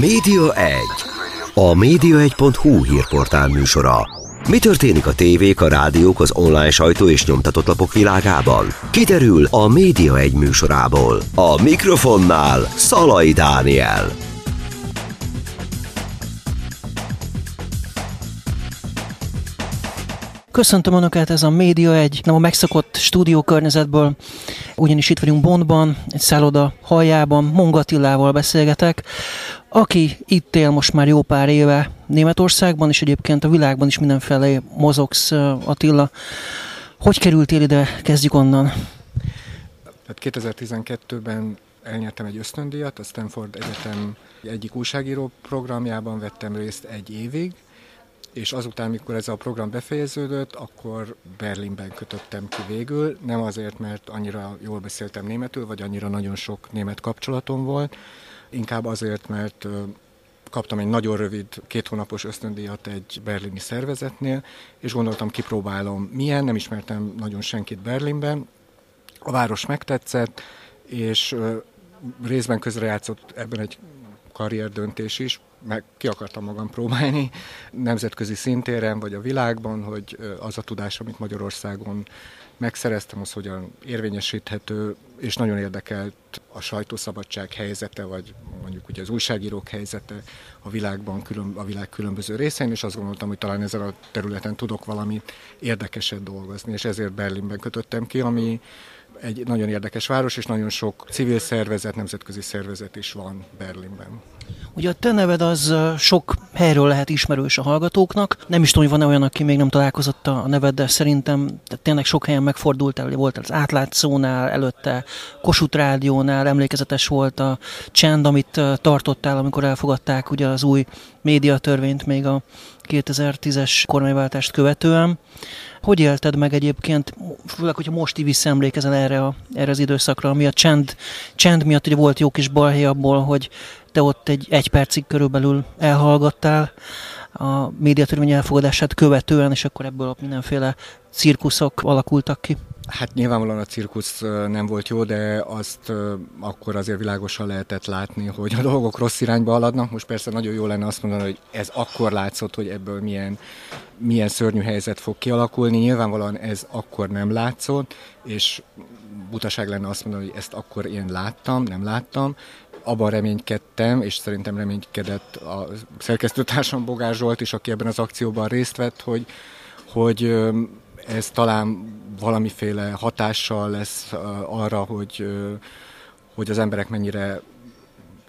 Média 1. A média1.hu hírportál műsora. Mi történik a tévék, a rádiók, az online sajtó és nyomtatott lapok világában? Kiderül a Média 1 műsorából. A mikrofonnál Szalai Dániel. Köszöntöm Önöket, ez a Média egy, nem a megszokott stúdió környezetből, ugyanis itt vagyunk Bondban, egy szálloda hajában, Mongatillával beszélgetek, aki itt él most már jó pár éve Németországban, és egyébként a világban is mindenfelé mozogsz, Attila. Hogy kerültél ide? Kezdjük onnan. Hát 2012-ben elnyertem egy ösztöndíjat, a Stanford Egyetem egyik újságíró programjában vettem részt egy évig, és azután, mikor ez a program befejeződött, akkor Berlinben kötöttem ki végül, nem azért, mert annyira jól beszéltem németül, vagy annyira nagyon sok német kapcsolatom volt, inkább azért, mert kaptam egy nagyon rövid, két hónapos ösztöndíjat egy berlini szervezetnél, és gondoltam, kipróbálom. Milyen, nem ismertem nagyon senkit Berlinben. A város megtetszett, és részben közrejátszott ebben egy karrierdöntés is, meg ki akartam magam próbálni nemzetközi szintéren, vagy a világban, hogy az a tudás, amit Magyarországon megszereztem, az hogyan érvényesíthető, és nagyon érdekelt a sajtószabadság helyzete, vagy mondjuk ugye az újságírók helyzete a világban, külön, a világ különböző részein, és azt gondoltam, hogy talán ezen a területen tudok valami érdekeset dolgozni, és ezért Berlinben kötöttem ki, ami egy nagyon érdekes város, és nagyon sok civil szervezet, nemzetközi szervezet is van Berlinben. Ugye a te neved az sok helyről lehet ismerős a hallgatóknak. Nem is tudom, hogy van-e olyan, aki még nem találkozott a neveddel, szerintem tehát tényleg sok helyen megfordultál, volt az átlátszónál, előtte Kossuth Rádiónál, emlékezetes volt a csend, amit tartottál, amikor elfogadták ugye az új médiatörvényt még a 2010-es kormányváltást követően. Hogy élted meg egyébként, főleg, hogyha most így visszaemlékezel erre, a, erre az időszakra, ami a csend, csend miatt ugye volt jó kis balhely abból, hogy te ott egy, egy percig körülbelül elhallgattál a médiatörvény elfogadását követően, és akkor ebből mindenféle cirkuszok alakultak ki. Hát nyilvánvalóan a cirkusz nem volt jó, de azt akkor azért világosan lehetett látni, hogy a dolgok rossz irányba haladnak. Most persze nagyon jó lenne azt mondani, hogy ez akkor látszott, hogy ebből milyen, milyen szörnyű helyzet fog kialakulni. Nyilvánvalóan ez akkor nem látszott, és butaság lenne azt mondani, hogy ezt akkor én láttam, nem láttam. Abban reménykedtem, és szerintem reménykedett a szerkesztőtársam Bogár Zsolt is, aki ebben az akcióban részt vett, hogy, hogy ez talán valamiféle hatással lesz arra, hogy, hogy az emberek mennyire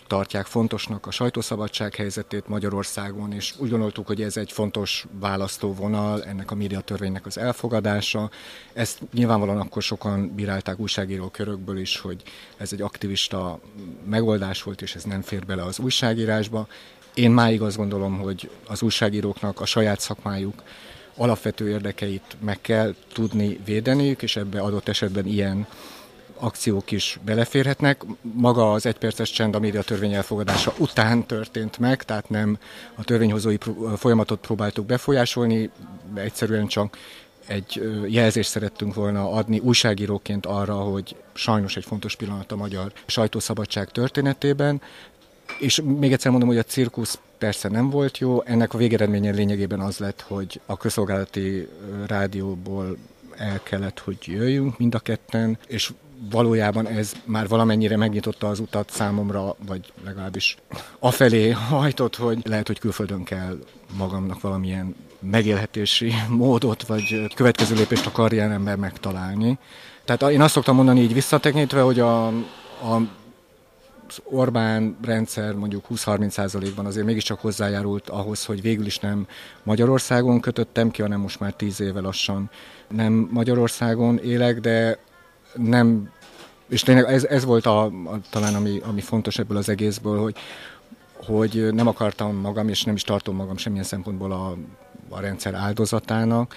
tartják fontosnak a sajtószabadság helyzetét Magyarországon, és úgy gondoltuk, hogy ez egy fontos választóvonal, ennek a médiatörvénynek az elfogadása. Ezt nyilvánvalóan akkor sokan bírálták újságíró körökből is, hogy ez egy aktivista megoldás volt, és ez nem fér bele az újságírásba. Én máig azt gondolom, hogy az újságíróknak a saját szakmájuk alapvető érdekeit meg kell tudni védeniük, és ebbe adott esetben ilyen akciók is beleférhetnek. Maga az egyperces csend a médiatörvény elfogadása után történt meg, tehát nem a törvényhozói folyamatot próbáltuk befolyásolni, egyszerűen csak egy jelzést szerettünk volna adni újságíróként arra, hogy sajnos egy fontos pillanat a magyar sajtószabadság történetében, és még egyszer mondom, hogy a cirkusz persze nem volt jó, ennek a végeredménye lényegében az lett, hogy a közszolgálati rádióból el kellett, hogy jöjjünk mind a ketten, és valójában ez már valamennyire megnyitotta az utat számomra, vagy legalábbis afelé hajtott, hogy lehet, hogy külföldön kell magamnak valamilyen megélhetési módot, vagy következő lépést a karrieremben megtalálni. Tehát én azt szoktam mondani így visszatekintve, hogy a, a Orbán rendszer mondjuk 20-30%-ban azért mégiscsak hozzájárult ahhoz, hogy végül is nem Magyarországon kötöttem ki, hanem most már 10 éve lassan nem Magyarországon élek, de nem, és tényleg ez, ez volt a, a, talán ami, ami fontos ebből az egészből, hogy, hogy nem akartam magam, és nem is tartom magam semmilyen szempontból a, a rendszer áldozatának.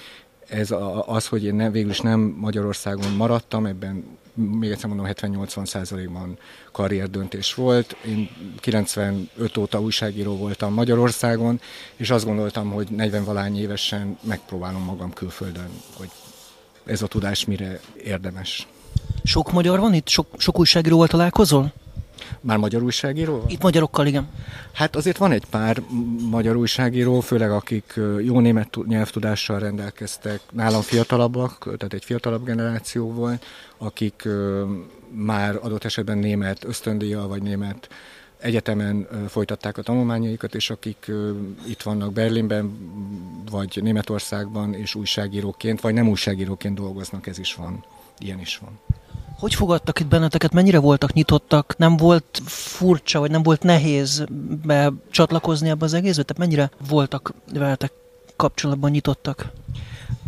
Ez a, az, hogy én nem, végül is nem Magyarországon maradtam, ebben még egyszer mondom, 70-80 százalékban karrierdöntés volt. Én 95 óta újságíró voltam Magyarországon, és azt gondoltam, hogy 40 valány évesen megpróbálom magam külföldön, hogy ez a tudás mire érdemes. Sok magyar van itt? Sok, sok újságíróval találkozol? Már magyar újságíró? Itt magyarokkal, igen. Hát azért van egy pár magyar újságíró, főleg akik jó német nyelvtudással rendelkeztek, nálam fiatalabbak, tehát egy fiatalabb generáció volt, akik már adott esetben német ösztöndíjjal vagy német egyetemen folytatták a tanulmányaikat, és akik itt vannak Berlinben, vagy Németországban, és újságíróként, vagy nem újságíróként dolgoznak, ez is van. Ilyen is van. Hogy fogadtak itt benneteket? Mennyire voltak nyitottak? Nem volt furcsa, vagy nem volt nehéz be csatlakozni ebbe az egészbe? Tehát mennyire voltak veletek kapcsolatban nyitottak?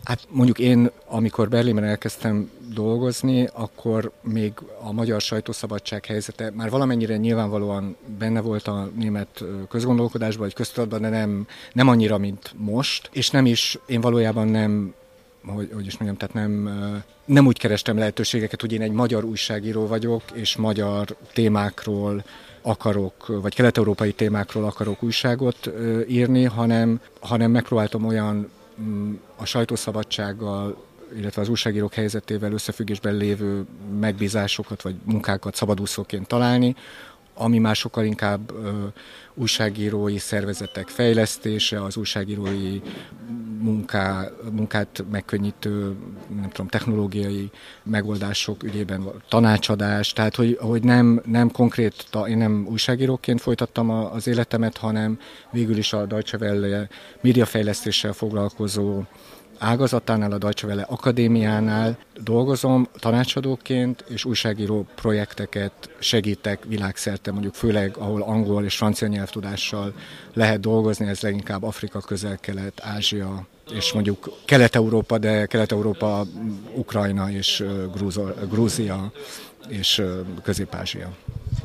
Hát mondjuk én, amikor Berlinben elkezdtem dolgozni, akkor még a magyar sajtószabadság helyzete már valamennyire nyilvánvalóan benne volt a német közgondolkodásban, vagy köztudatban, de nem, nem annyira, mint most, és nem is, én valójában nem hogy, hogy is mondjam, tehát nem, nem úgy kerestem lehetőségeket, hogy én egy magyar újságíró vagyok, és magyar témákról akarok, vagy kelet-európai témákról akarok újságot írni, hanem, hanem megpróbáltam olyan mm, a sajtószabadsággal illetve az újságírók helyzetével összefüggésben lévő megbízásokat vagy munkákat szabadúszóként találni, ami már sokkal inkább újságírói szervezetek fejlesztése, az újságírói munká, munkát megkönnyítő, nem tudom, technológiai megoldások ügyében tanácsadás, tehát hogy, hogy nem, nem konkrét, én nem újságíróként folytattam az életemet, hanem végül is a Deutsche Welle médiafejlesztéssel foglalkozó ágazatánál, a Deutsche Welle Akadémiánál dolgozom tanácsadóként, és újságíró projekteket segítek világszerte, mondjuk főleg, ahol angol és francia nyelvtudással lehet dolgozni, ez leginkább Afrika, közel-kelet, Ázsia, és mondjuk Kelet-Európa, de Kelet-Európa, Ukrajna és Grúzia és Közép-Ázsia.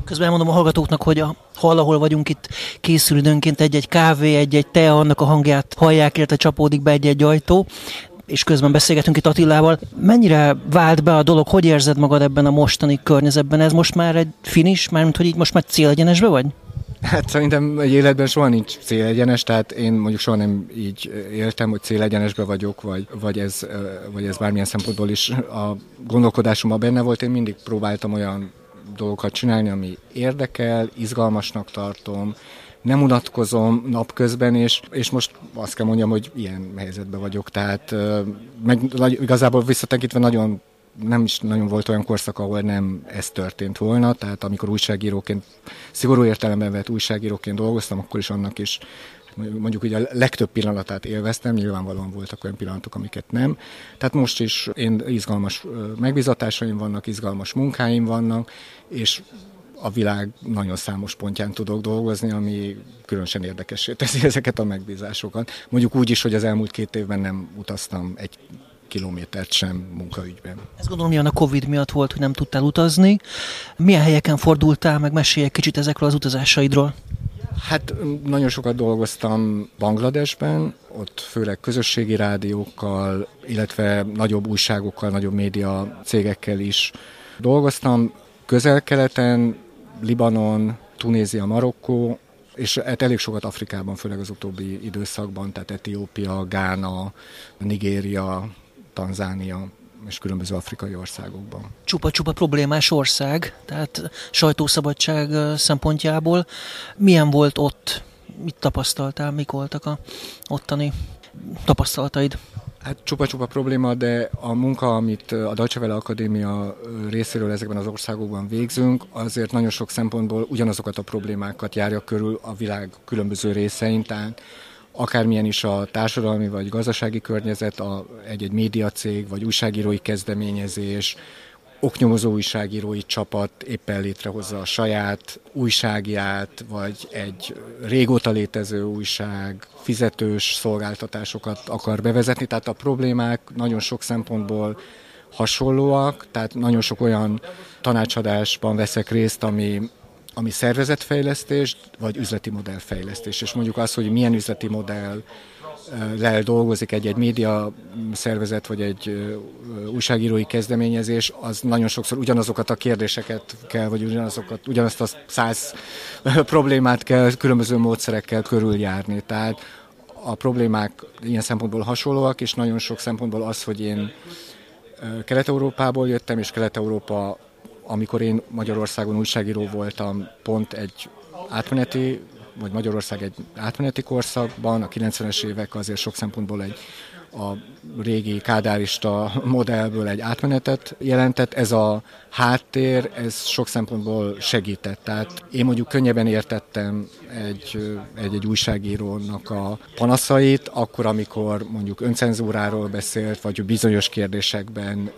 Közben elmondom a hallgatóknak, hogy a hal, ahol vagyunk itt, készül időnként egy-egy kávé, egy-egy tea, annak a hangját hallják, illetve csapódik be egy-egy ajtó és közben beszélgetünk itt Attilával. Mennyire vált be a dolog, hogy érzed magad ebben a mostani környezetben? Ez most már egy finish, mármint hogy így most már célegyenesbe vagy? Hát szerintem egy életben soha nincs célegyenes, tehát én mondjuk soha nem így éltem, hogy célegyenesbe vagyok, vagy, vagy, ez, vagy ez bármilyen szempontból is a gondolkodásomban benne volt. Én mindig próbáltam olyan dolgokat csinálni, ami érdekel, izgalmasnak tartom, nem unatkozom napközben, és, és most azt kell mondjam, hogy ilyen helyzetben vagyok, tehát meg, igazából visszatekintve nagyon nem is nagyon volt olyan korszak, ahol nem ez történt volna, tehát amikor újságíróként, szigorú értelemben vett újságíróként dolgoztam, akkor is annak is mondjuk ugye a legtöbb pillanatát élveztem, nyilvánvalóan voltak olyan pillanatok, amiket nem. Tehát most is én izgalmas megbizatásaim vannak, izgalmas munkáim vannak, és a világ nagyon számos pontján tudok dolgozni, ami különösen érdekessé teszi ezeket a megbízásokat. Mondjuk úgy is, hogy az elmúlt két évben nem utaztam egy kilométert sem munkaügyben. Ez gondolom, hogy a Covid miatt volt, hogy nem tudtál utazni. Milyen helyeken fordultál, meg mesélj egy kicsit ezekről az utazásaidról. Hát nagyon sokat dolgoztam Bangladesben, ott főleg közösségi rádiókkal, illetve nagyobb újságokkal, nagyobb média cégekkel is dolgoztam. Közel-keleten, Libanon, Tunézia, Marokkó, és hát elég sokat Afrikában, főleg az utóbbi időszakban, tehát Etiópia, Gána, Nigéria, Tanzánia, és különböző afrikai országokban. Csupa-csupa problémás ország, tehát sajtószabadság szempontjából. Milyen volt ott? Mit tapasztaltál? Mik voltak a ottani tapasztalataid? Hát csupa-csupa probléma, de a munka, amit a Deutsche Welle Akadémia részéről ezekben az országokban végzünk, azért nagyon sok szempontból ugyanazokat a problémákat járja körül a világ különböző részein, tehát akármilyen is a társadalmi vagy gazdasági környezet, a, egy-egy médiacég vagy újságírói kezdeményezés, oknyomozó újságírói csapat éppen létrehozza a saját újságját, vagy egy régóta létező újság fizetős szolgáltatásokat akar bevezetni. Tehát a problémák nagyon sok szempontból hasonlóak, tehát nagyon sok olyan tanácsadásban veszek részt, ami ami szervezetfejlesztés, vagy üzleti modellfejlesztés. És mondjuk az, hogy milyen üzleti modell lel dolgozik egy-egy média szervezet, vagy egy újságírói kezdeményezés, az nagyon sokszor ugyanazokat a kérdéseket kell, vagy ugyanazokat, ugyanazt a száz problémát kell különböző módszerekkel körüljárni. Tehát a problémák ilyen szempontból hasonlóak, és nagyon sok szempontból az, hogy én Kelet-Európából jöttem, és Kelet-Európa amikor én Magyarországon újságíró voltam, pont egy átmeneti, vagy Magyarország egy átmeneti korszakban, a 90-es évek azért sok szempontból egy a régi kádárista modellből egy átmenetet jelentett. Ez a háttér, ez sok szempontból segített. Tehát én mondjuk könnyebben értettem egy, egy, egy újságírónak a panaszait, akkor, amikor mondjuk öncenzúráról beszélt, vagy bizonyos kérdésekben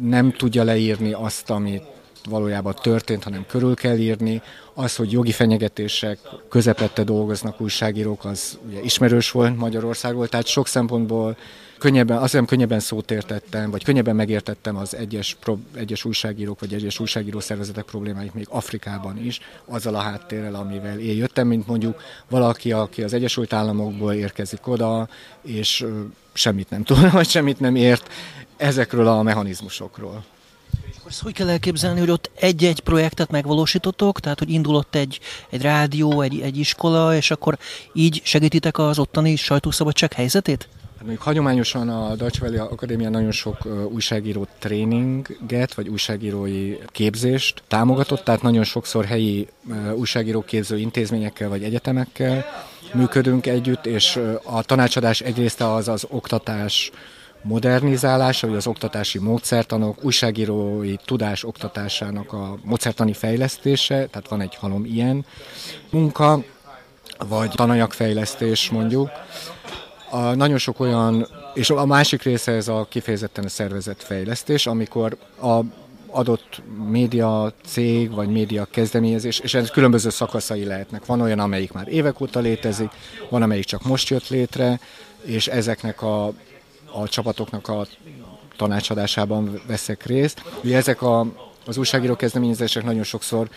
nem tudja leírni azt, amit valójában történt, hanem körül kell írni. Az, hogy jogi fenyegetések közepette dolgoznak újságírók, az ugye ismerős volt Magyarországról, tehát sok szempontból könnyebben, azt hiszem könnyebben szót értettem, vagy könnyebben megértettem az egyes, egyes újságírók, vagy egyes újságíró szervezetek problémáit még Afrikában is, azzal a háttérrel, amivel én jöttem, mint mondjuk valaki, aki az Egyesült Államokból érkezik oda, és semmit nem tud, vagy semmit nem ért ezekről a mechanizmusokról. Ezt hogy kell elképzelni, hogy ott egy-egy projektet megvalósítotok, tehát hogy indulott egy, egy rádió, egy, egy iskola, és akkor így segítitek az ottani sajtószabadság helyzetét? Hát mondjuk hagyományosan a Deutsche Welle Akadémia nagyon sok újságíró tréninget, vagy újságírói képzést támogatott, tehát nagyon sokszor helyi újságíró képző intézményekkel, vagy egyetemekkel működünk együtt, és a tanácsadás egyrészt az az oktatás modernizálása, vagy az oktatási módszertanok, újságírói tudás oktatásának a módszertani fejlesztése, tehát van egy halom ilyen munka, vagy tananyagfejlesztés mondjuk. A, nagyon sok olyan, és a másik része ez a kifejezetten a szervezett fejlesztés, amikor a adott média cég vagy média kezdeményezés, és ez különböző szakaszai lehetnek. Van olyan, amelyik már évek óta létezik, van, amelyik csak most jött létre, és ezeknek a a csapatoknak a tanácsadásában veszek részt. Ugye ezek a, az újságíró kezdeményezések nagyon sokszor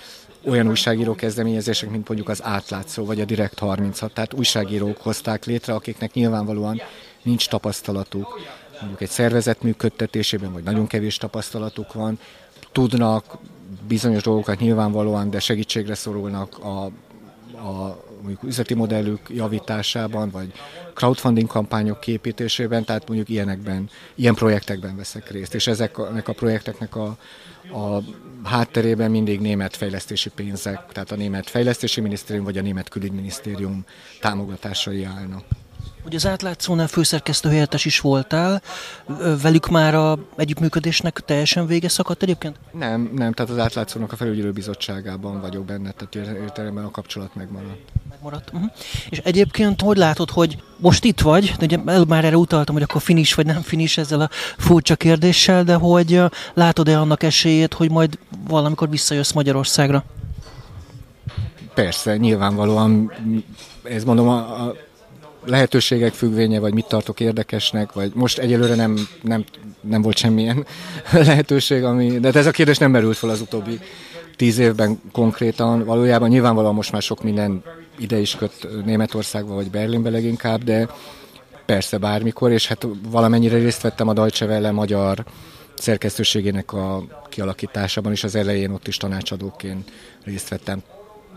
olyan újságíró kezdeményezések, mint mondjuk az átlátszó vagy a Direkt 36, tehát újságírók hozták létre, akiknek nyilvánvalóan nincs tapasztalatuk, mondjuk egy szervezet működtetésében, vagy nagyon kevés tapasztalatuk van, tudnak bizonyos dolgokat nyilvánvalóan, de segítségre szorulnak a, a mondjuk üzleti modellük javításában, vagy crowdfunding kampányok képítésében, tehát mondjuk ilyenekben, ilyen projektekben veszek részt, és ezeknek a projekteknek a, a hátterében mindig német fejlesztési pénzek, tehát a német fejlesztési minisztérium vagy a német külügyminisztérium támogatásai állnak. Ugye az átlátszónál főszerkesztő helyettes is voltál, velük már a együttműködésnek teljesen vége szakadt egyébként? Nem, nem, tehát az átlátszónak a felügyelő bizottságában vagyok benne, tehát értelemben a kapcsolat megmaradt. Megmaradt. Uh-huh. És egyébként hogy látod, hogy most itt vagy, de ugye előbb már erre utaltam, hogy akkor finis vagy nem finis ezzel a furcsa kérdéssel, de hogy látod-e annak esélyét, hogy majd valamikor visszajössz Magyarországra? Persze, nyilvánvalóan ez mondom, a, a lehetőségek függvénye, vagy mit tartok érdekesnek, vagy most egyelőre nem, nem, nem volt semmilyen lehetőség, ami, de ez a kérdés nem merült fel az utóbbi tíz évben konkrétan. Valójában nyilvánvalóan most már sok minden ide is köt Németországba, vagy Berlinbe leginkább, de persze bármikor, és hát valamennyire részt vettem a Deutsche Welle magyar szerkesztőségének a kialakításában, és az elején ott is tanácsadóként részt vettem.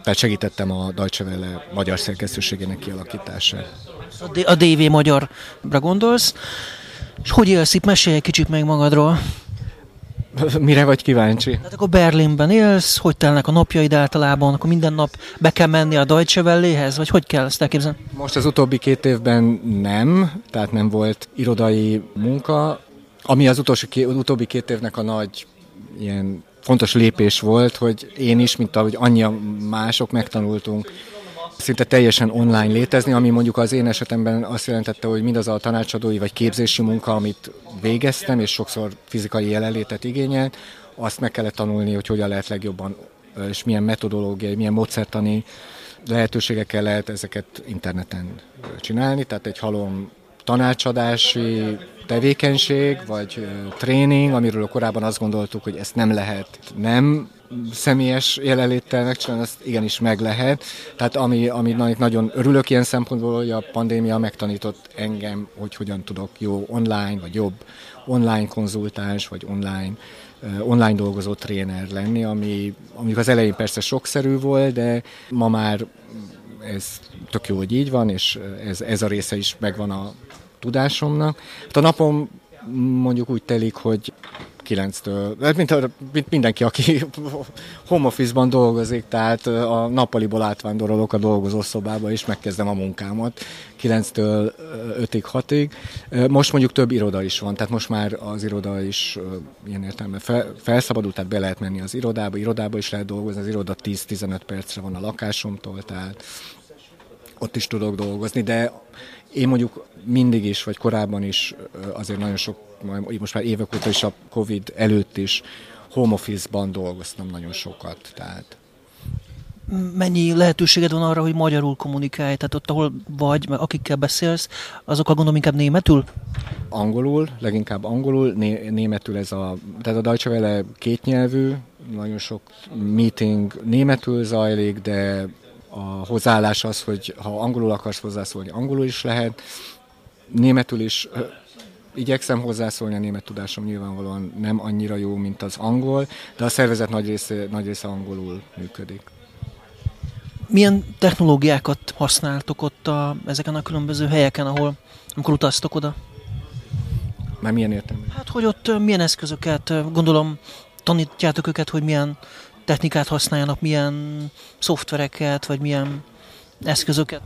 Tehát segítettem a Deutsche Welle magyar szerkesztőségének kialakítását. A DV magyarra gondolsz, és hogy élsz itt? Mesélj egy kicsit meg magadról. Mire vagy kíváncsi? Hát akkor Berlinben élsz, hogy telnek a napjaid általában, akkor minden nap be kell menni a Deutsche Welléhez, vagy hogy kell ezt elképzelni? Most az utóbbi két évben nem, tehát nem volt irodai munka, ami az utolsó, utóbbi két évnek a nagy ilyen fontos lépés volt, hogy én is, mint ahogy annyi mások megtanultunk szinte teljesen online létezni, ami mondjuk az én esetemben azt jelentette, hogy mindaz a tanácsadói vagy képzési munka, amit végeztem, és sokszor fizikai jelenlétet igényelt, azt meg kellett tanulni, hogy hogyan lehet legjobban, és milyen metodológiai, milyen módszertani lehetőségekkel lehet ezeket interneten csinálni. Tehát egy halom tanácsadási tevékenység, vagy tréning, amiről korábban azt gondoltuk, hogy ezt nem lehet nem személyes jelenléttel megcsinálni, azt igenis meg lehet. Tehát ami, ami nagyon örülök ilyen szempontból, hogy a pandémia megtanított engem, hogy hogyan tudok jó online, vagy jobb online konzultáns, vagy online online dolgozó tréner lenni, ami, ami az elején persze sokszerű volt, de ma már ez tök jó, hogy így van, és ez, ez a része is megvan a tudásomnak. Hát a napom mondjuk úgy telik, hogy kilenctől, hát mint, mint mindenki, aki home office-ban dolgozik, tehát a nappaliból átvándorolok a dolgozószobába, és megkezdem a munkámat 9-től 5-ig, 6-ig. Most mondjuk több iroda is van, tehát most már az iroda is ilyen értelemben fel, felszabadult, tehát be lehet menni az irodába, irodába is lehet dolgozni, az iroda 10-15 percre van a lakásomtól, tehát ott is tudok dolgozni, de én mondjuk mindig is, vagy korábban is azért nagyon sok, most már évek óta is a Covid előtt is home office-ban dolgoztam nagyon sokat, tehát mennyi lehetőséged van arra, hogy magyarul kommunikálj? Tehát ott, ahol vagy, meg akikkel beszélsz, azokkal gondolom inkább németül? Angolul, leginkább angolul, né- németül ez a, tehát a Deutsche Welle kétnyelvű, nagyon sok meeting németül zajlik, de a hozzáállás az, hogy ha angolul akarsz hozzászólni, angolul is lehet, németül is igyekszem hozzászólni, a német tudásom nyilvánvalóan nem annyira jó, mint az angol, de a szervezet nagy része, nagy része angolul működik. Milyen technológiákat használtok ott a, ezeken a különböző helyeken, ahol amikor utaztok oda? Már milyen értelme? Hát, hogy ott milyen eszközöket, gondolom tanítjátok őket, hogy milyen technikát használjanak, milyen szoftvereket, vagy milyen eszközöket?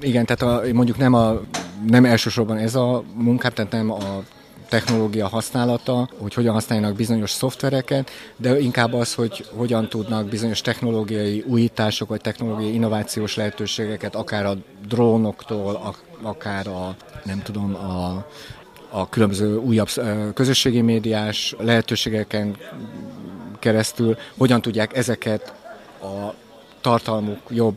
Igen, tehát a, mondjuk nem, a, nem elsősorban ez a munkám, tehát nem a technológia használata, hogy hogyan használjanak bizonyos szoftvereket, de inkább az, hogy hogyan tudnak bizonyos technológiai újítások vagy technológiai innovációs lehetőségeket, akár a drónoktól, akár a, nem tudom, a, a különböző újabb közösségi médiás lehetőségeken keresztül, hogyan tudják ezeket a tartalmuk jobb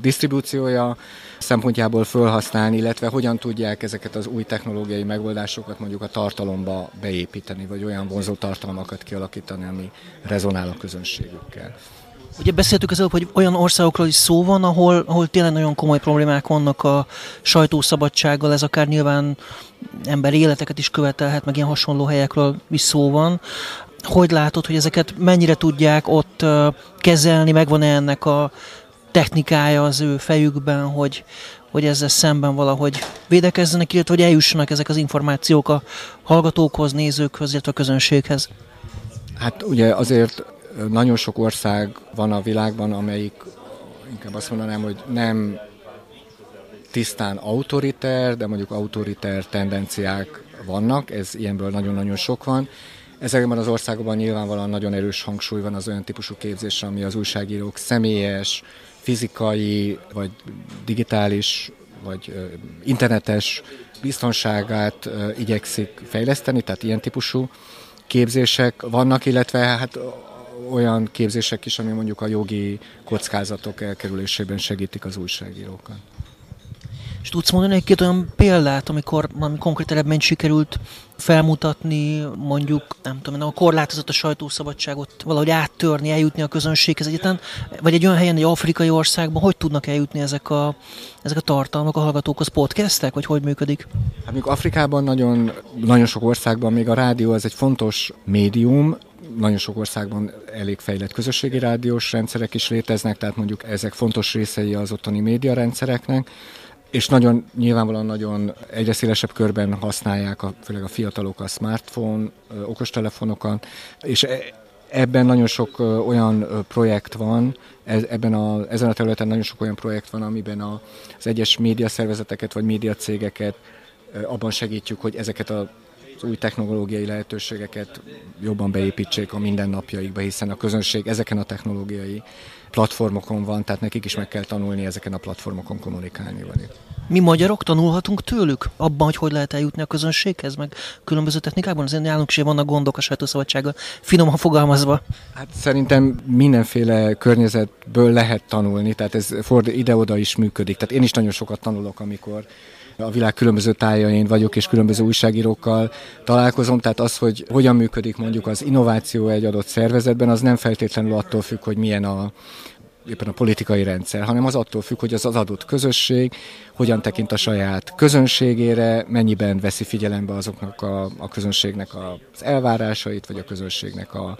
disztribúciója szempontjából felhasználni, illetve hogyan tudják ezeket az új technológiai megoldásokat mondjuk a tartalomba beépíteni, vagy olyan vonzó tartalmakat kialakítani, ami rezonál a közönségükkel. Ugye beszéltük az előbb, hogy olyan országokról is szó van, ahol, ahol tényleg nagyon komoly problémák vannak a sajtószabadsággal, ez akár nyilván emberi életeket is követelhet, meg ilyen hasonló helyekről is szó van hogy látod, hogy ezeket mennyire tudják ott kezelni, megvan-e ennek a technikája az ő fejükben, hogy, hogy ezzel szemben valahogy védekezzenek, illetve hogy eljussanak ezek az információk a hallgatókhoz, nézőkhöz, illetve a közönséghez? Hát ugye azért nagyon sok ország van a világban, amelyik inkább azt mondanám, hogy nem tisztán autoriter, de mondjuk autoriter tendenciák vannak, ez ilyenből nagyon-nagyon sok van, Ezekben az országokban nyilvánvalóan nagyon erős hangsúly van az olyan típusú képzésre, ami az újságírók személyes, fizikai, vagy digitális, vagy internetes biztonságát igyekszik fejleszteni, tehát ilyen típusú képzések vannak, illetve hát olyan képzések is, ami mondjuk a jogi kockázatok elkerülésében segítik az újságírókat. És tudsz mondani egy-két olyan példát, amikor valami konkrét eredményt sikerült felmutatni, mondjuk, nem tudom, a korlátozott a sajtószabadságot valahogy áttörni, eljutni a közönséghez egyetlen, vagy egy olyan helyen, egy afrikai országban, hogy tudnak eljutni ezek a, ezek a tartalmak a hallgatókhoz, podcastek, vagy hogy működik? Hát még Afrikában nagyon, nagyon sok országban még a rádió ez egy fontos médium, nagyon sok országban elég fejlett közösségi rádiós rendszerek is léteznek, tehát mondjuk ezek fontos részei az ottani médiarendszereknek és nagyon nyilvánvalóan nagyon egyre szélesebb körben használják, a, főleg a fiatalok a smartphone, okostelefonokat, és e, ebben nagyon sok olyan projekt van, ebben a, ezen a területen nagyon sok olyan projekt van, amiben a, az egyes médiaszervezeteket vagy médiacégeket abban segítjük, hogy ezeket a az új technológiai lehetőségeket jobban beépítsék a mindennapjaikba, hiszen a közönség ezeken a technológiai platformokon van, tehát nekik is meg kell tanulni ezeken a platformokon kommunikálni velük. Mi magyarok tanulhatunk tőlük abban, hogy hogy lehet eljutni a közönséghez, meg különböző technikákban? Azért nálunk is vannak gondok a sajtószabadsággal, finoman fogalmazva. Hát szerintem mindenféle környezetből lehet tanulni, tehát ez ford ide-oda is működik. Tehát én is nagyon sokat tanulok, amikor a világ különböző tájain vagyok, és különböző újságírókkal találkozom, tehát az, hogy hogyan működik mondjuk az innováció egy adott szervezetben, az nem feltétlenül attól függ, hogy milyen a, éppen a politikai rendszer, hanem az attól függ, hogy az az adott közösség hogyan tekint a saját közönségére, mennyiben veszi figyelembe azoknak a, a közönségnek az elvárásait, vagy a közönségnek a,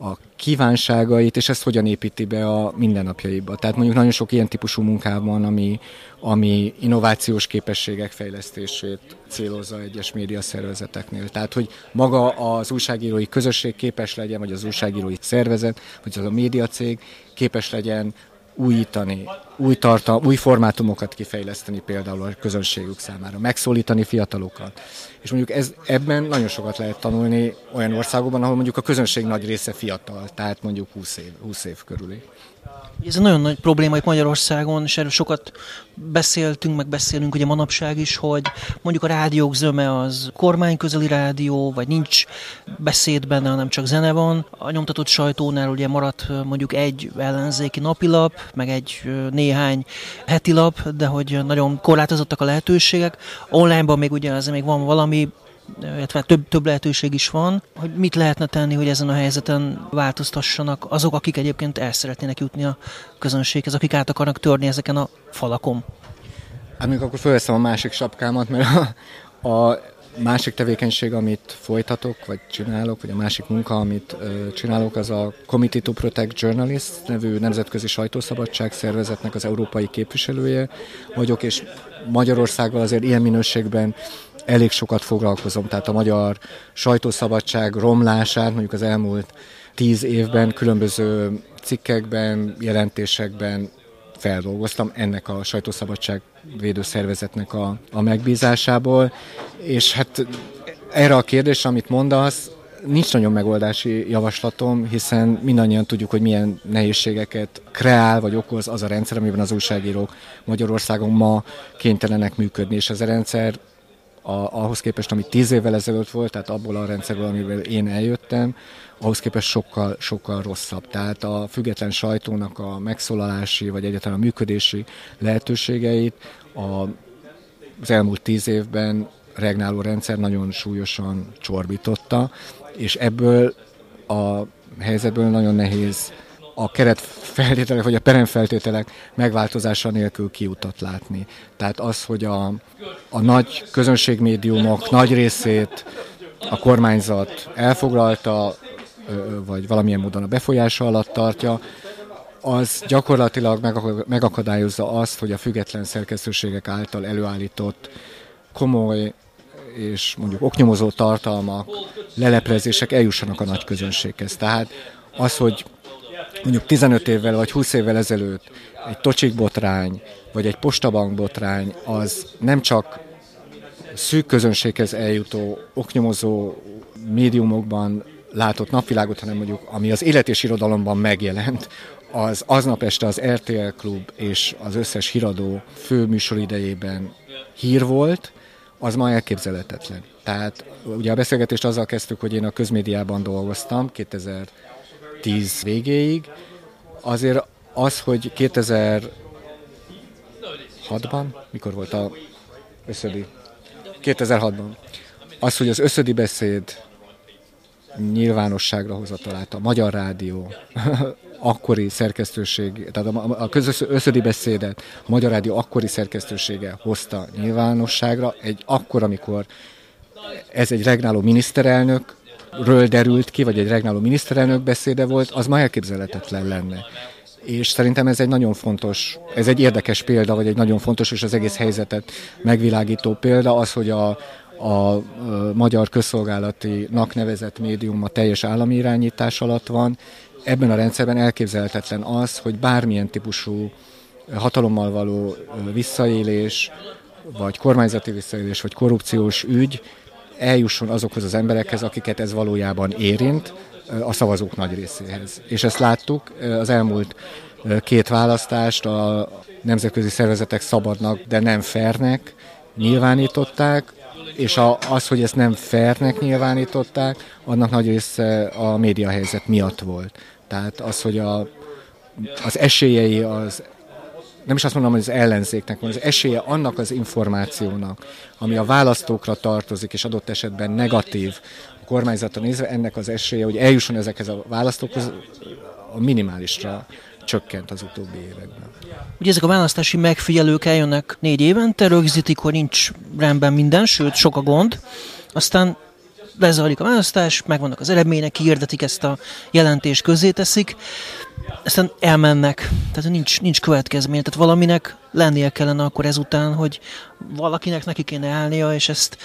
a kívánságait, és ezt hogyan építi be a mindennapjaiba. Tehát mondjuk nagyon sok ilyen típusú munkában, ami, ami innovációs képességek fejlesztését célozza egyes média szervezeteknél. Tehát, hogy maga az újságírói közösség képes legyen, vagy az újságírói szervezet, vagy az a médiacég képes legyen újítani, új, tartal, új formátumokat kifejleszteni például a közönségük számára, megszólítani fiatalokat. És mondjuk ez, ebben nagyon sokat lehet tanulni olyan országokban, ahol mondjuk a közönség nagy része fiatal, tehát mondjuk 20 év, 20 év körüli. Ez egy nagyon nagy probléma itt Magyarországon, és erről sokat beszéltünk, meg beszélünk ugye manapság is, hogy mondjuk a rádiók zöme az kormányközeli rádió, vagy nincs beszéd benne, hanem csak zene van. A nyomtatott sajtónál ugye maradt mondjuk egy ellenzéki napilap, meg egy néhány heti lap, de hogy nagyon korlátozottak a lehetőségek. Onlineban még ugye azért még van valami, illetve több, több lehetőség is van, hogy mit lehetne tenni, hogy ezen a helyzeten változtassanak azok, akik egyébként el szeretnének jutni a közönséghez, akik át akarnak törni ezeken a falakon. Hát még akkor felveszem a másik sapkámat, mert a, a másik tevékenység, amit folytatok, vagy csinálok, vagy a másik munka, amit ö, csinálok, az a Committee to Protect Journalists nevű nemzetközi sajtószabadság szervezetnek az európai képviselője vagyok, és Magyarországgal azért ilyen minőségben elég sokat foglalkozom, tehát a magyar sajtószabadság romlását mondjuk az elmúlt tíz évben különböző cikkekben, jelentésekben feldolgoztam ennek a sajtószabadság védőszervezetnek a, a megbízásából, és hát erre a kérdésre, amit mondasz, nincs nagyon megoldási javaslatom, hiszen mindannyian tudjuk, hogy milyen nehézségeket kreál vagy okoz az a rendszer, amiben az újságírók Magyarországon ma kénytelenek működni, és ez a rendszer a, ahhoz képest, ami tíz évvel ezelőtt volt, tehát abból a rendszerből, amivel én eljöttem, ahhoz képest sokkal, sokkal rosszabb. Tehát a független sajtónak a megszólalási, vagy egyáltalán a működési lehetőségeit a, az elmúlt tíz évben regnáló rendszer nagyon súlyosan csorbította, és ebből a helyzetből nagyon nehéz a keretfeltételek vagy a peremfeltételek megváltozása nélkül kiutat látni. Tehát az, hogy a, a nagy közönségmédiumok nagy részét a kormányzat elfoglalta, vagy valamilyen módon a befolyása alatt tartja, az gyakorlatilag megakadályozza azt, hogy a független szerkesztőségek által előállított komoly és mondjuk oknyomozó tartalmak, leleplezések eljussanak a nagy közönséghez. Tehát az, hogy mondjuk 15 évvel vagy 20 évvel ezelőtt egy tocsik botrány, vagy egy postabank botrány, az nem csak szűk közönséghez eljutó, oknyomozó médiumokban látott napvilágot, hanem mondjuk, ami az élet és irodalomban megjelent, az aznap este az RTL Klub és az összes híradó főműsor idejében hír volt, az ma elképzelhetetlen. Tehát ugye a beszélgetést azzal kezdtük, hogy én a közmédiában dolgoztam 2010 végéig. Azért az, hogy 2006-ban, mikor volt a összödi? 2006-ban. Az, hogy az összödi beszéd nyilvánosságra hozatalát a Magyar Rádió akkori szerkesztőség, tehát a, a közös beszédet a Magyar Rádió akkori szerkesztősége hozta nyilvánosságra, egy akkor, amikor ez egy regnáló miniszterelnök, ről derült ki, vagy egy regnáló miniszterelnök beszéde volt, az ma elképzelhetetlen lenne. És szerintem ez egy nagyon fontos, ez egy érdekes példa, vagy egy nagyon fontos és az egész helyzetet megvilágító példa, az, hogy a, a magyar közszolgálatinak nevezett médium a teljes állami irányítás alatt van. Ebben a rendszerben elképzelhetetlen az, hogy bármilyen típusú hatalommal való visszaélés, vagy kormányzati visszaélés, vagy korrupciós ügy eljusson azokhoz az emberekhez, akiket ez valójában érint, a szavazók nagy részéhez. És ezt láttuk az elmúlt két választást, a nemzetközi szervezetek szabadnak, de nem fernek nyilvánították, és a, az, hogy ezt nem fairnek nyilvánították, annak nagy része a médiahelyzet miatt volt. Tehát az, hogy a, az esélyei az nem is azt mondom, hogy az ellenzéknek van, az esélye annak az információnak, ami a választókra tartozik, és adott esetben negatív a kormányzatra nézve, ennek az esélye, hogy eljusson ezekhez a választókhoz, a minimálisra csökkent az utóbbi években. Ugye ezek a választási megfigyelők eljönnek négy évente, rögzítik, hogy nincs rendben minden, sőt sok a gond, aztán lezajlik a választás, megvannak az eredmények, kiirdetik ezt a jelentést, közé teszik, aztán elmennek, tehát nincs, nincs következmény, tehát valaminek lennie kellene akkor ezután, hogy valakinek neki kéne állnia, és ezt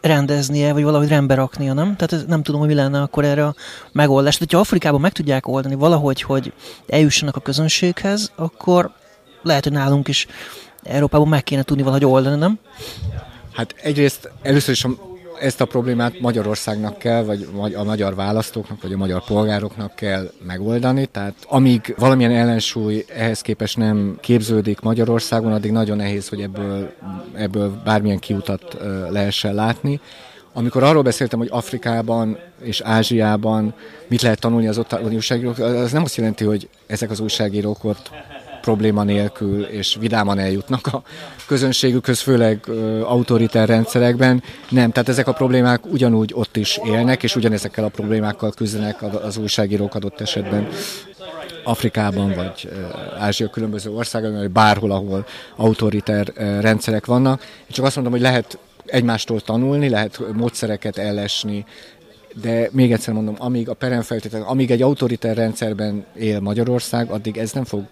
rendeznie, vagy valahogy rendbe raknia, nem? Tehát nem tudom, hogy mi lenne akkor erre a megoldás. Tehát, ha Afrikában meg tudják oldani valahogy, hogy eljussanak a közönséghez, akkor lehet, hogy nálunk is Európában meg kéne tudni valahogy oldani, nem? Hát egyrészt először is ezt a problémát Magyarországnak kell, vagy a magyar választóknak, vagy a magyar polgároknak kell megoldani. Tehát amíg valamilyen ellensúly ehhez képest nem képződik Magyarországon, addig nagyon nehéz, hogy ebből, ebből bármilyen kiutat lehessen látni. Amikor arról beszéltem, hogy Afrikában és Ázsiában mit lehet tanulni az ottani újságírók, az nem azt jelenti, hogy ezek az újságírók ott probléma nélkül és vidáman eljutnak a közönségükhöz, főleg autoritár rendszerekben. Nem, tehát ezek a problémák ugyanúgy ott is élnek, és ugyanezekkel a problémákkal küzdenek az újságírók adott esetben. Afrikában, vagy Ázsia különböző országokban, vagy bárhol, ahol autoritár rendszerek vannak. Én csak azt mondom, hogy lehet egymástól tanulni, lehet módszereket ellesni, de még egyszer mondom, amíg a peremfeltételek, amíg egy autoritár rendszerben él Magyarország, addig ez nem fog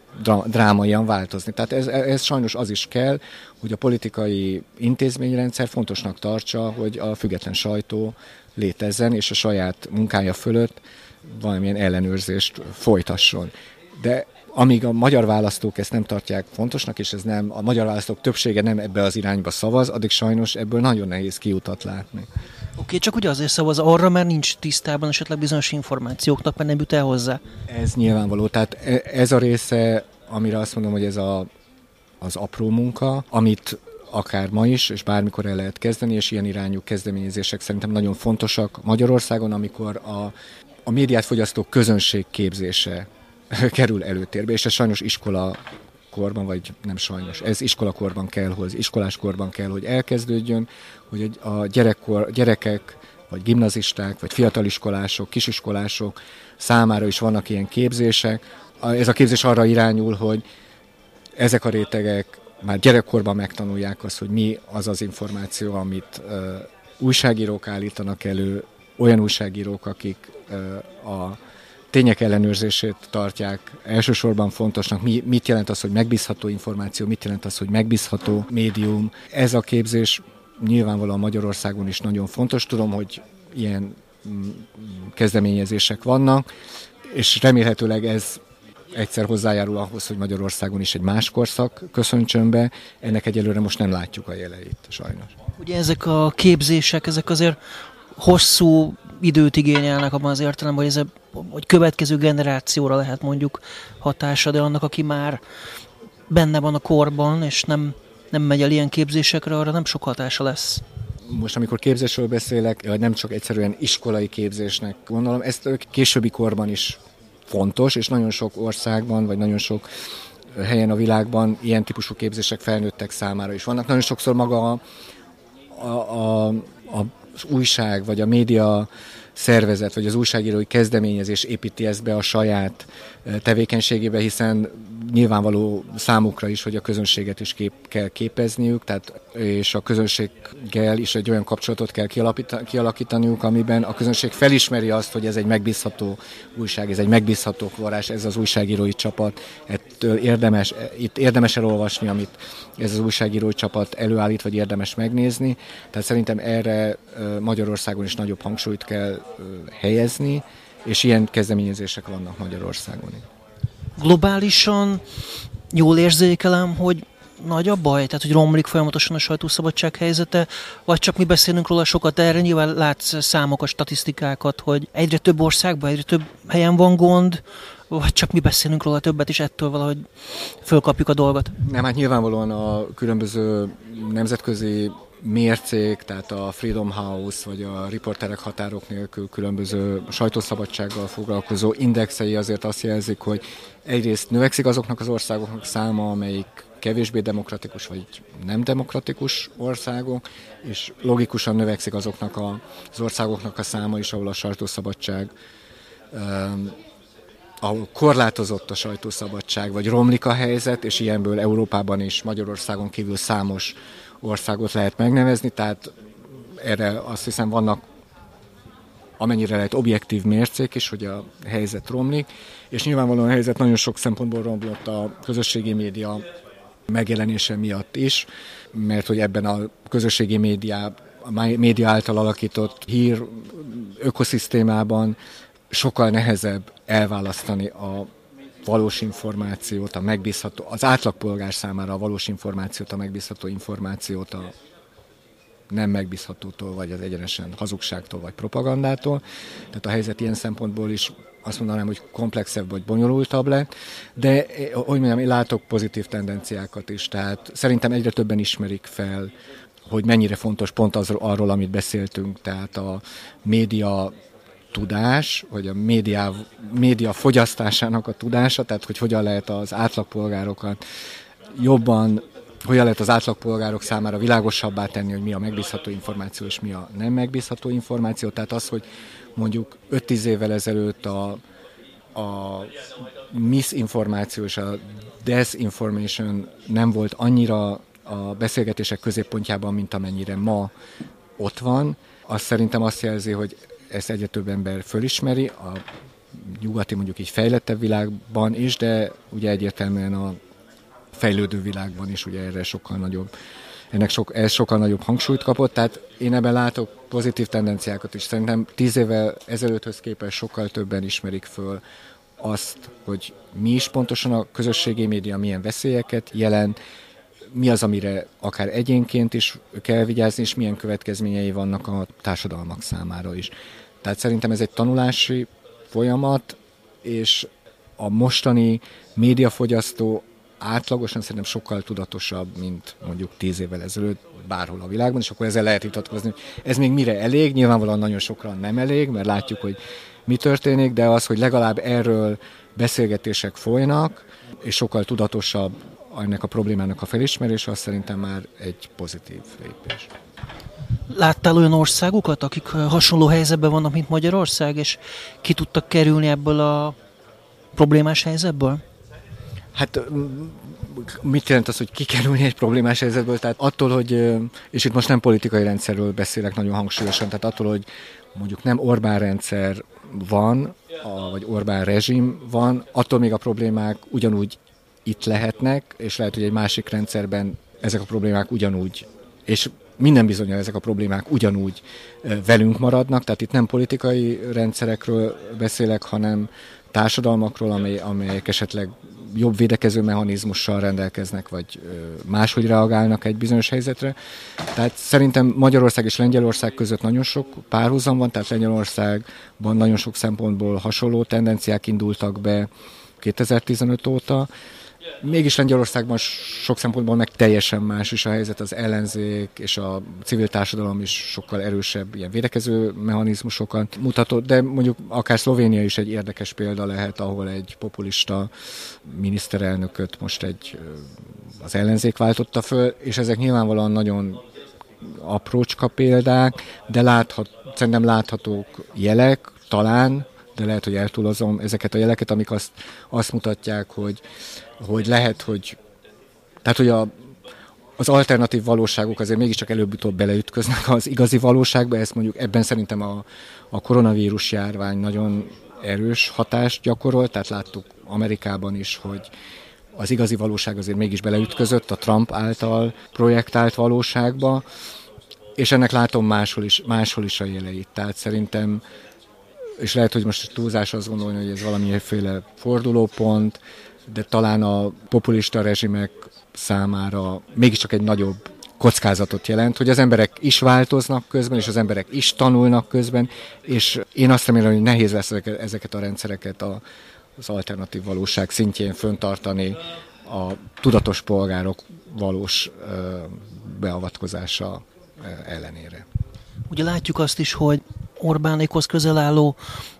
drámaian változni. Tehát ez, ez sajnos az is kell, hogy a politikai intézményrendszer fontosnak tartsa, hogy a független sajtó létezzen, és a saját munkája fölött valamilyen ellenőrzést folytasson. De amíg a magyar választók ezt nem tartják fontosnak, és ez nem, a magyar választók többsége nem ebbe az irányba szavaz, addig sajnos ebből nagyon nehéz kiutat látni. Oké, okay, csak ugye azért szavaz arra, mert nincs tisztában esetleg bizonyos információknak, mert nem jut el hozzá. Ez nyilvánvaló. Tehát e, ez a része, amire azt mondom, hogy ez a, az apró munka, amit akár ma is, és bármikor el lehet kezdeni, és ilyen irányú kezdeményezések szerintem nagyon fontosak Magyarországon, amikor a, a médiát fogyasztó közönség képzése kerül előtérbe, és ez sajnos iskola korban, vagy nem sajnos, ez iskolakorban kell, hogy iskoláskorban kell, hogy elkezdődjön, hogy a gyerekkor, gyerekek, vagy gimnazisták, vagy fiataliskolások, kisiskolások számára is vannak ilyen képzések. Ez a képzés arra irányul, hogy ezek a rétegek már gyerekkorban megtanulják azt, hogy mi az az információ, amit uh, újságírók állítanak elő, olyan újságírók, akik uh, a tények ellenőrzését tartják elsősorban fontosnak. Mi, mit jelent az, hogy megbízható információ, mit jelent az, hogy megbízható médium. Ez a képzés nyilvánvalóan Magyarországon is nagyon fontos. Tudom, hogy ilyen mm, kezdeményezések vannak, és remélhetőleg ez egyszer hozzájárul ahhoz, hogy Magyarországon is egy más korszak köszöntsön be. Ennek egyelőre most nem látjuk a jeleit, sajnos. Ugye ezek a képzések, ezek azért hosszú időt igényelnek abban az értelemben, hogy ez hogy következő generációra lehet mondjuk hatása, de annak, aki már benne van a korban, és nem, nem megy el ilyen képzésekre, arra nem sok hatása lesz. Most, amikor képzésről beszélek, nem csak egyszerűen iskolai képzésnek gondolom, ezt későbbi korban is fontos, és nagyon sok országban, vagy nagyon sok helyen a világban ilyen típusú képzések felnőttek számára is vannak. Nagyon sokszor maga a, a, a az újság, vagy a média szervezet, vagy az újságírói kezdeményezés építi ezt be a saját tevékenységébe, hiszen nyilvánvaló számukra is, hogy a közönséget is kép, kell képezniük, tehát, és a közönséggel is egy olyan kapcsolatot kell kialakítaniuk, amiben a közönség felismeri azt, hogy ez egy megbízható újság, ez egy megbízható forrás, ez az újságírói csapat, ettől érdemes, itt érdemes elolvasni, amit ez az újságírói csapat előállít, vagy érdemes megnézni. Tehát szerintem erre Magyarországon is nagyobb hangsúlyt kell helyezni, és ilyen kezdeményezések vannak Magyarországon. Globálisan jól érzékelem, hogy nagy a baj, tehát hogy romlik folyamatosan a sajtószabadság helyzete, vagy csak mi beszélünk róla sokat, erre? Nyilván látsz számokat, statisztikákat, hogy egyre több országban, egyre több helyen van gond, vagy csak mi beszélünk róla többet, és ettől valahogy fölkapjuk a dolgot? Nem, hát nyilvánvalóan a különböző nemzetközi mércék, tehát a Freedom House vagy a riporterek határok nélkül különböző sajtószabadsággal foglalkozó indexei azért azt jelzik, hogy egyrészt növekszik azoknak az országoknak száma, amelyik kevésbé demokratikus vagy nem demokratikus országok, és logikusan növekszik azoknak a, az országoknak a száma is, ahol a sajtószabadság ahol korlátozott a sajtószabadság, vagy romlik a helyzet, és ilyenből Európában és Magyarországon kívül számos országot lehet megnevezni, tehát erre azt hiszem vannak amennyire lehet objektív mércék is, hogy a helyzet romlik, és nyilvánvalóan a helyzet nagyon sok szempontból romlott a közösségi média megjelenése miatt is, mert hogy ebben a közösségi média, a média által alakított hír ökoszisztémában sokkal nehezebb elválasztani a valós információt, a megbízható, az átlagpolgár számára a valós információt, a megbízható információt a nem megbízhatótól, vagy az egyenesen hazugságtól, vagy propagandától. Tehát a helyzet ilyen szempontból is azt mondanám, hogy komplexebb vagy bonyolultabb lett, de hogy mondjam, én látok pozitív tendenciákat is, tehát szerintem egyre többen ismerik fel, hogy mennyire fontos pont az, arról, amit beszéltünk, tehát a média tudás, vagy a média, média fogyasztásának a tudása, tehát hogy hogyan lehet az átlagpolgárokat jobban hogyan lehet az átlagpolgárok számára világosabbá tenni, hogy mi a megbízható információ és mi a nem megbízható információ. Tehát az, hogy mondjuk 5-10 évvel ezelőtt a, a misinformáció és a desinformation nem volt annyira a beszélgetések középpontjában, mint amennyire ma ott van, az szerintem azt jelzi, hogy ezt egyre több ember fölismeri, a nyugati mondjuk így fejlettebb világban is, de ugye egyértelműen a fejlődő világban is ugye erre sokkal nagyobb ennek sok, ez sokkal nagyobb hangsúlyt kapott, tehát én ebben látok pozitív tendenciákat is. Szerintem tíz évvel ezelőtthöz képest sokkal többen ismerik föl azt, hogy mi is pontosan a közösségi média milyen veszélyeket jelent, mi az, amire akár egyénként is kell vigyázni, és milyen következményei vannak a társadalmak számára is. Tehát szerintem ez egy tanulási folyamat, és a mostani médiafogyasztó átlagosan szerintem sokkal tudatosabb, mint mondjuk tíz évvel ezelőtt bárhol a világban, és akkor ezzel lehet vitatkozni, ez még mire elég, nyilvánvalóan nagyon sokra nem elég, mert látjuk, hogy mi történik, de az, hogy legalább erről beszélgetések folynak, és sokkal tudatosabb ennek a problémának a felismerése, az szerintem már egy pozitív lépés. Láttál olyan országokat, akik hasonló helyzetben vannak, mint Magyarország, és ki tudtak kerülni ebből a problémás helyzetből? Hát mit jelent az, hogy kikerülni egy problémás helyzetből? Tehát attól, hogy, és itt most nem politikai rendszerről beszélek nagyon hangsúlyosan, tehát attól, hogy mondjuk nem Orbán rendszer van, vagy Orbán rezsim van, attól még a problémák ugyanúgy itt lehetnek, és lehet, hogy egy másik rendszerben ezek a problémák ugyanúgy, és minden bizonyal ezek a problémák ugyanúgy velünk maradnak, tehát itt nem politikai rendszerekről beszélek, hanem társadalmakról, amely, amelyek esetleg jobb védekező mechanizmussal rendelkeznek, vagy máshogy reagálnak egy bizonyos helyzetre. Tehát szerintem Magyarország és Lengyelország között nagyon sok párhuzam van, tehát Lengyelországban nagyon sok szempontból hasonló tendenciák indultak be 2015 óta, Mégis Lengyelországban sok szempontból meg teljesen más is a helyzet, az ellenzék és a civil társadalom is sokkal erősebb ilyen védekező mechanizmusokat mutatott, de mondjuk akár Szlovénia is egy érdekes példa lehet, ahol egy populista miniszterelnököt most egy az ellenzék váltotta föl, és ezek nyilvánvalóan nagyon aprócska példák, de láthat, szerintem láthatók jelek, talán, de lehet, hogy eltúlozom ezeket a jeleket, amik azt, azt mutatják, hogy, hogy lehet, hogy tehát, hogy a, az alternatív valóságok azért mégiscsak előbb-utóbb beleütköznek az igazi valóságba, ezt mondjuk ebben szerintem a, a koronavírus járvány nagyon erős hatást gyakorolt, tehát láttuk Amerikában is, hogy az igazi valóság azért mégis beleütközött a Trump által projektált valóságba, és ennek látom máshol is, máshol is a jeleit. Tehát szerintem és lehet, hogy most túlzás azt gondolni, hogy ez valamiféle fordulópont, de talán a populista rezsimek számára mégiscsak egy nagyobb kockázatot jelent, hogy az emberek is változnak közben, és az emberek is tanulnak közben, és én azt remélem, hogy nehéz lesz ezeket a rendszereket a, az alternatív valóság szintjén föntartani a tudatos polgárok valós beavatkozása ellenére. Ugye látjuk azt is, hogy Orbánékhoz közel álló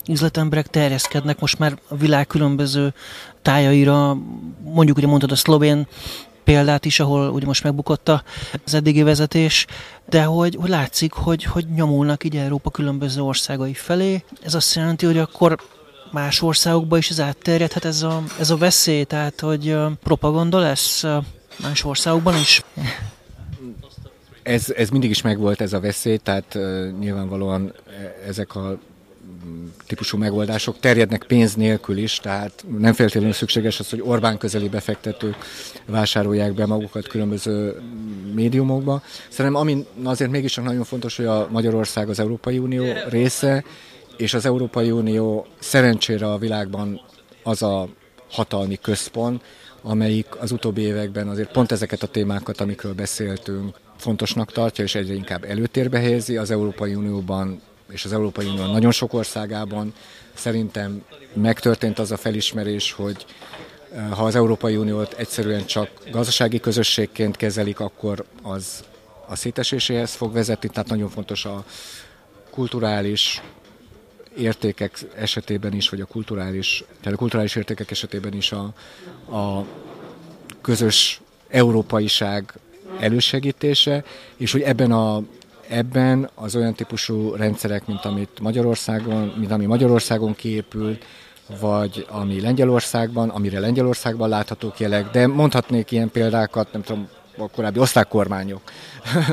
üzletemberek terjeszkednek most már a világ különböző tájaira, mondjuk ugye mondtad a szlovén példát is, ahol ugye most megbukott az eddigi vezetés, de hogy, hogy látszik, hogy, hogy nyomulnak így Európa különböző országai felé. Ez azt jelenti, hogy akkor más országokba is ez átterjedhet ez a, ez a veszély, tehát hogy propaganda lesz más országokban is? Ez, ez mindig is megvolt ez a veszély, tehát uh, nyilvánvalóan ezek a típusú megoldások terjednek pénz nélkül is, tehát nem feltétlenül szükséges az, hogy Orbán közeli befektetők vásárolják be magukat különböző médiumokba. Szerintem ami azért mégiscsak nagyon fontos, hogy a Magyarország az Európai Unió része, és az Európai Unió szerencsére a világban az a hatalmi központ, amelyik az utóbbi években azért pont ezeket a témákat, amikről beszéltünk, fontosnak tartja, és egyre inkább előtérbe helyezi az Európai Unióban és az Európai Unió nagyon sok országában. Szerintem megtörtént az a felismerés, hogy eh, ha az Európai Uniót egyszerűen csak gazdasági közösségként kezelik, akkor az a széteséséhez fog vezetni, tehát nagyon fontos a kulturális értékek esetében is, vagy a kulturális, tehát a kulturális értékek esetében is a, a közös európaiság elősegítése, és hogy ebben a ebben az olyan típusú rendszerek, mint amit Magyarországon, mint ami Magyarországon kiépült, vagy ami Lengyelországban, amire Lengyelországban láthatók jelek, de mondhatnék ilyen példákat, nem tudom, a korábbi osztrák kormányok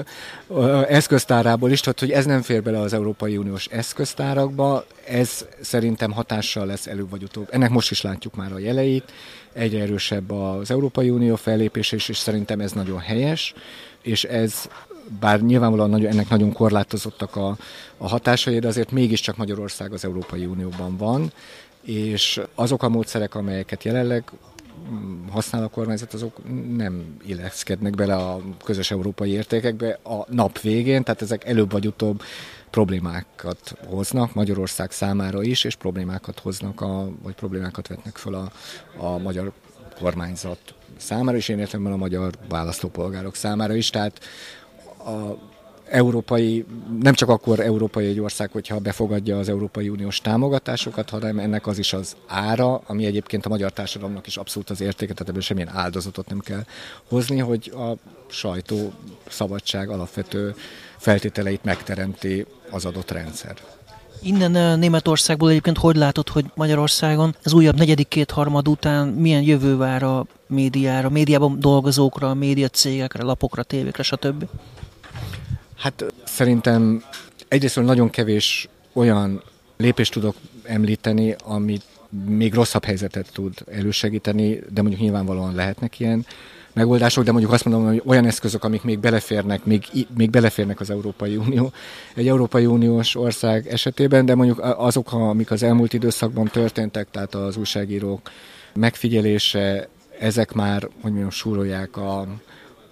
eszköztárából is, tehát hogy ez nem fér bele az Európai Uniós eszköztárakba, ez szerintem hatással lesz előbb vagy utóbb. Ennek most is látjuk már a jeleit, egyre erősebb az Európai Unió fellépés, és, és szerintem ez nagyon helyes, és ez bár nyilvánvalóan nagyon, ennek nagyon korlátozottak a, a hatásai, de azért mégiscsak Magyarország az Európai Unióban van, és azok a módszerek, amelyeket jelenleg használ a kormányzat, azok nem illeszkednek bele a közös európai értékekbe a nap végén, tehát ezek előbb vagy utóbb problémákat hoznak Magyarország számára is, és problémákat hoznak, a, vagy problémákat vetnek fel a, a magyar kormányzat számára, és én értem a magyar választópolgárok számára is, tehát a európai, nem csak akkor európai egy ország, hogyha befogadja az Európai Uniós támogatásokat, hanem ennek az is az ára, ami egyébként a magyar társadalomnak is abszolút az értéke, tehát ebből semmilyen áldozatot nem kell hozni, hogy a sajtó szabadság alapvető feltételeit megteremti az adott rendszer. Innen Németországból egyébként hogy látod, hogy Magyarországon az újabb negyedik kétharmad után milyen jövő vár a médiára, médiában dolgozókra, médiacégekre, lapokra, tévékre, stb.? Hát szerintem egyrészt nagyon kevés olyan lépést tudok említeni, amit még rosszabb helyzetet tud elősegíteni, de mondjuk nyilvánvalóan lehetnek ilyen megoldások, de mondjuk azt mondom, hogy olyan eszközök, amik még beleférnek, még, még beleférnek az Európai Unió, egy Európai Uniós ország esetében, de mondjuk azok, amik az elmúlt időszakban történtek, tehát az újságírók megfigyelése, ezek már, hogy mondjam, súrolják a,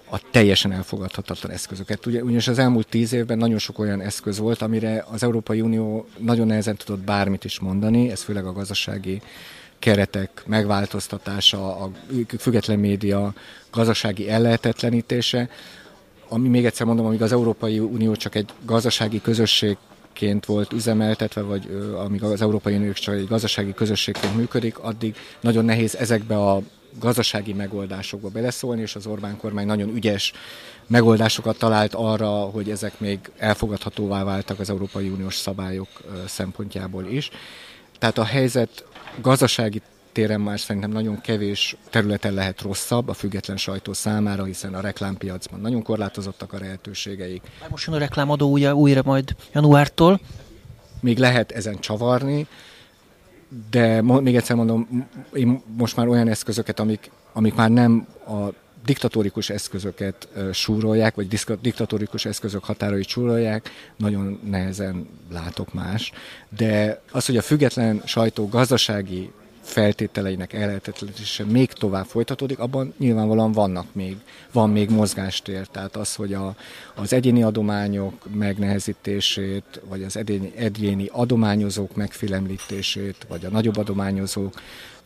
a teljesen elfogadhatatlan eszközöket. Ugye, ugyanis az elmúlt tíz évben nagyon sok olyan eszköz volt, amire az Európai Unió nagyon nehezen tudott bármit is mondani, ez főleg a gazdasági keretek megváltoztatása, a független média gazdasági ellehetetlenítése, ami még egyszer mondom, amíg az Európai Unió csak egy gazdasági közösségként volt üzemeltetve, vagy amíg az Európai Unió csak egy gazdasági közösségként működik, addig nagyon nehéz ezekbe a gazdasági megoldásokba beleszólni, és az Orbán kormány nagyon ügyes megoldásokat talált arra, hogy ezek még elfogadhatóvá váltak az Európai Uniós szabályok szempontjából is. Tehát a helyzet gazdasági téren már szerintem nagyon kevés területen lehet rosszabb a független sajtó számára, hiszen a reklámpiacban nagyon korlátozottak a lehetőségeik. Most jön a reklámadó újra, újra majd januártól. Még lehet ezen csavarni, de még egyszer mondom, én most már olyan eszközöket, amik, amik már nem a diktatórikus eszközöket súrolják, vagy diktatórikus eszközök határait súrolják, nagyon nehezen látok más. De az, hogy a független sajtó gazdasági feltételeinek ellehetetlenítése még tovább folytatódik, abban nyilvánvalóan vannak még, van még mozgástér. Tehát az, hogy a, az egyéni adományok megnehezítését, vagy az egyéni, egyéni adományozók megfélemlítését, vagy a nagyobb adományozók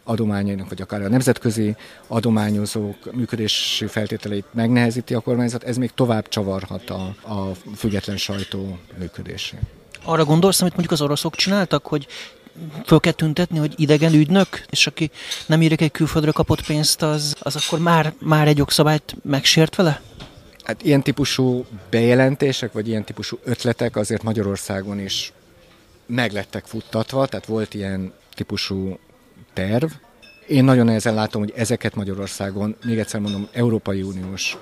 adományainak, vagy akár a nemzetközi adományozók működési feltételeit megnehezíti a kormányzat, ez még tovább csavarhat a, a független sajtó működését. Arra gondolsz, amit mondjuk az oroszok csináltak, hogy föl kell tüntetni, hogy idegen ügynök, és aki nem írja egy külföldre kapott pénzt, az, az akkor már, már egy jogszabályt megsért vele? Hát ilyen típusú bejelentések, vagy ilyen típusú ötletek azért Magyarországon is meglettek futtatva, tehát volt ilyen típusú terv. Én nagyon nehezen látom, hogy ezeket Magyarországon, még egyszer mondom, Európai Uniós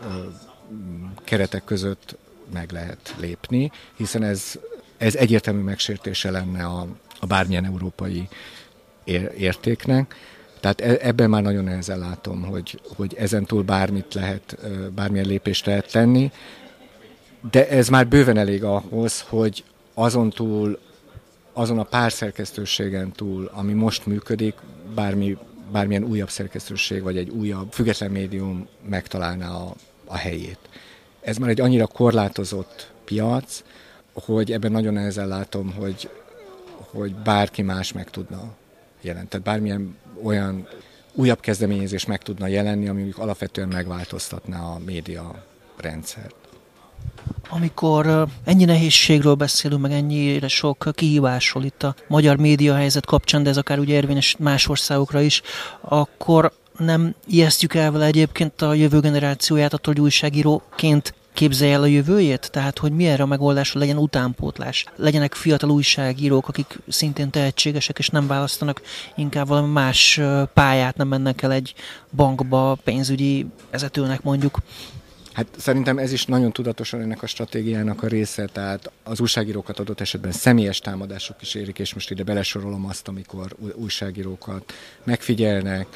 keretek között meg lehet lépni, hiszen ez, ez egyértelmű megsértése lenne a, a bármilyen európai értéknek. Tehát e, ebben már nagyon nehezen látom, hogy, hogy ezen túl bármit lehet, bármilyen lépést lehet tenni, de ez már bőven elég ahhoz, hogy azon túl, azon a pár szerkesztőségen túl, ami most működik, bármi, bármilyen újabb szerkesztőség, vagy egy újabb független médium megtalálná a, a helyét. Ez már egy annyira korlátozott piac, hogy ebben nagyon nehezen látom, hogy, hogy bárki más meg tudna jelent. Bármilyen olyan újabb kezdeményezés meg tudna jelenni, ami alapvetően megváltoztatná a média rendszert. Amikor ennyi nehézségről beszélünk, meg ennyire sok kihívásról itt a magyar média helyzet kapcsán, de ez akár ugye érvényes más országokra is, akkor nem ijesztjük el vele egyébként a jövő generációját attól, hogy újságíróként képzelje el a jövőjét? Tehát, hogy mi erre a megoldásra legyen utánpótlás? Legyenek fiatal újságírók, akik szintén tehetségesek, és nem választanak inkább valami más pályát, nem mennek el egy bankba, pénzügyi vezetőnek mondjuk. Hát szerintem ez is nagyon tudatosan ennek a stratégiának a része, tehát az újságírókat adott esetben személyes támadások is érik, és most ide belesorolom azt, amikor újságírókat megfigyelnek,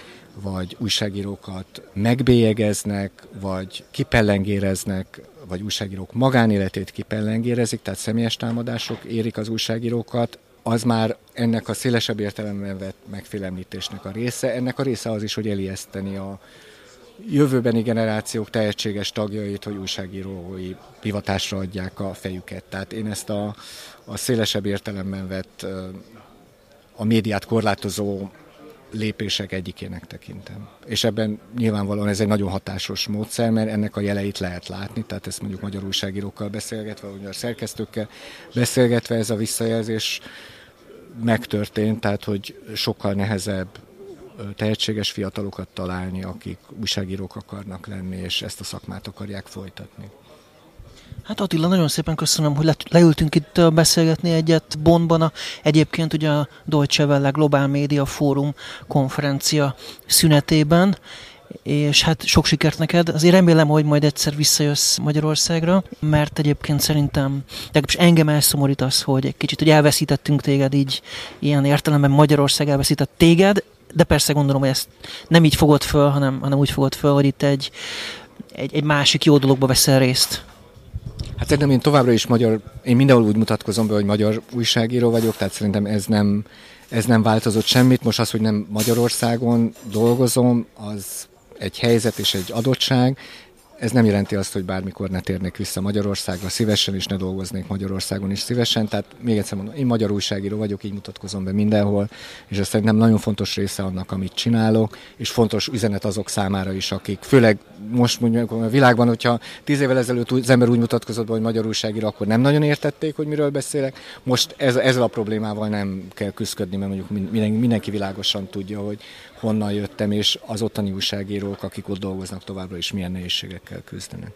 vagy újságírókat megbélyegeznek, vagy kipellengéreznek, vagy újságírók magánéletét kipellengérezik, tehát személyes támadások érik az újságírókat, az már ennek a szélesebb értelemben vett megfélemlítésnek a része. Ennek a része az is, hogy elijeszteni a jövőbeni generációk tehetséges tagjait, hogy újságírói hivatásra adják a fejüket. Tehát én ezt a, a szélesebb értelemben vett a médiát korlátozó lépések egyikének tekintem. És ebben nyilvánvalóan ez egy nagyon hatásos módszer, mert ennek a jeleit lehet látni, tehát ezt mondjuk magyar újságírókkal beszélgetve, vagy magyar szerkesztőkkel beszélgetve ez a visszajelzés megtörtént, tehát hogy sokkal nehezebb tehetséges fiatalokat találni, akik újságírók akarnak lenni, és ezt a szakmát akarják folytatni. Hát Attila, nagyon szépen köszönöm, hogy le, leültünk itt beszélgetni egyet Bonnban, a, egyébként ugye a Deutsche Welle Global Media Forum konferencia szünetében, és hát sok sikert neked. Azért remélem, hogy majd egyszer visszajössz Magyarországra, mert egyébként szerintem, legalábbis engem elszomorít az, hogy egy kicsit hogy elveszítettünk téged így, ilyen értelemben Magyarország elveszített téged, de persze gondolom, hogy ezt nem így fogod föl, hanem, hanem úgy fogod föl, hogy itt egy, egy, egy másik jó dologba veszel részt. Hát szerintem én továbbra is magyar, én mindenhol úgy mutatkozom be, hogy magyar újságíró vagyok, tehát szerintem ez nem, ez nem változott semmit. Most az, hogy nem Magyarországon dolgozom, az egy helyzet és egy adottság, ez nem jelenti azt, hogy bármikor ne térnék vissza Magyarországra szívesen, és ne dolgoznék Magyarországon is szívesen. Tehát még egyszer mondom, én magyar újságíró vagyok, így mutatkozom be mindenhol, és ez szerintem nagyon fontos része annak, amit csinálok, és fontos üzenet azok számára is, akik főleg most mondjuk a világban, hogyha tíz évvel ezelőtt az ember úgy mutatkozott be, hogy magyar újságíró, akkor nem nagyon értették, hogy miről beszélek. Most ez, ezzel a problémával nem kell küzdködni, mert mondjuk mindenki világosan tudja, hogy honnan jöttem, és az ottani újságírók, akik ott dolgoznak továbbra is milyen nehézségekkel küzdenek.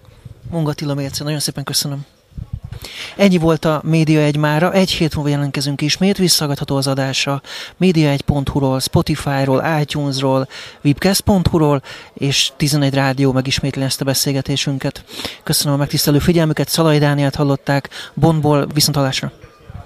Munga Tila Mérce, nagyon szépen köszönöm. Ennyi volt a Média egy mára, egy hét múlva jelentkezünk ismét, visszagadható az adása média1.hu-ról, Spotify-ról, iTunes-ról, webcast.hu-ról, és 11 rádió megismétli ezt a beszélgetésünket. Köszönöm a megtisztelő figyelmüket, Szalai Dániát hallották, Bonból, viszontalásra!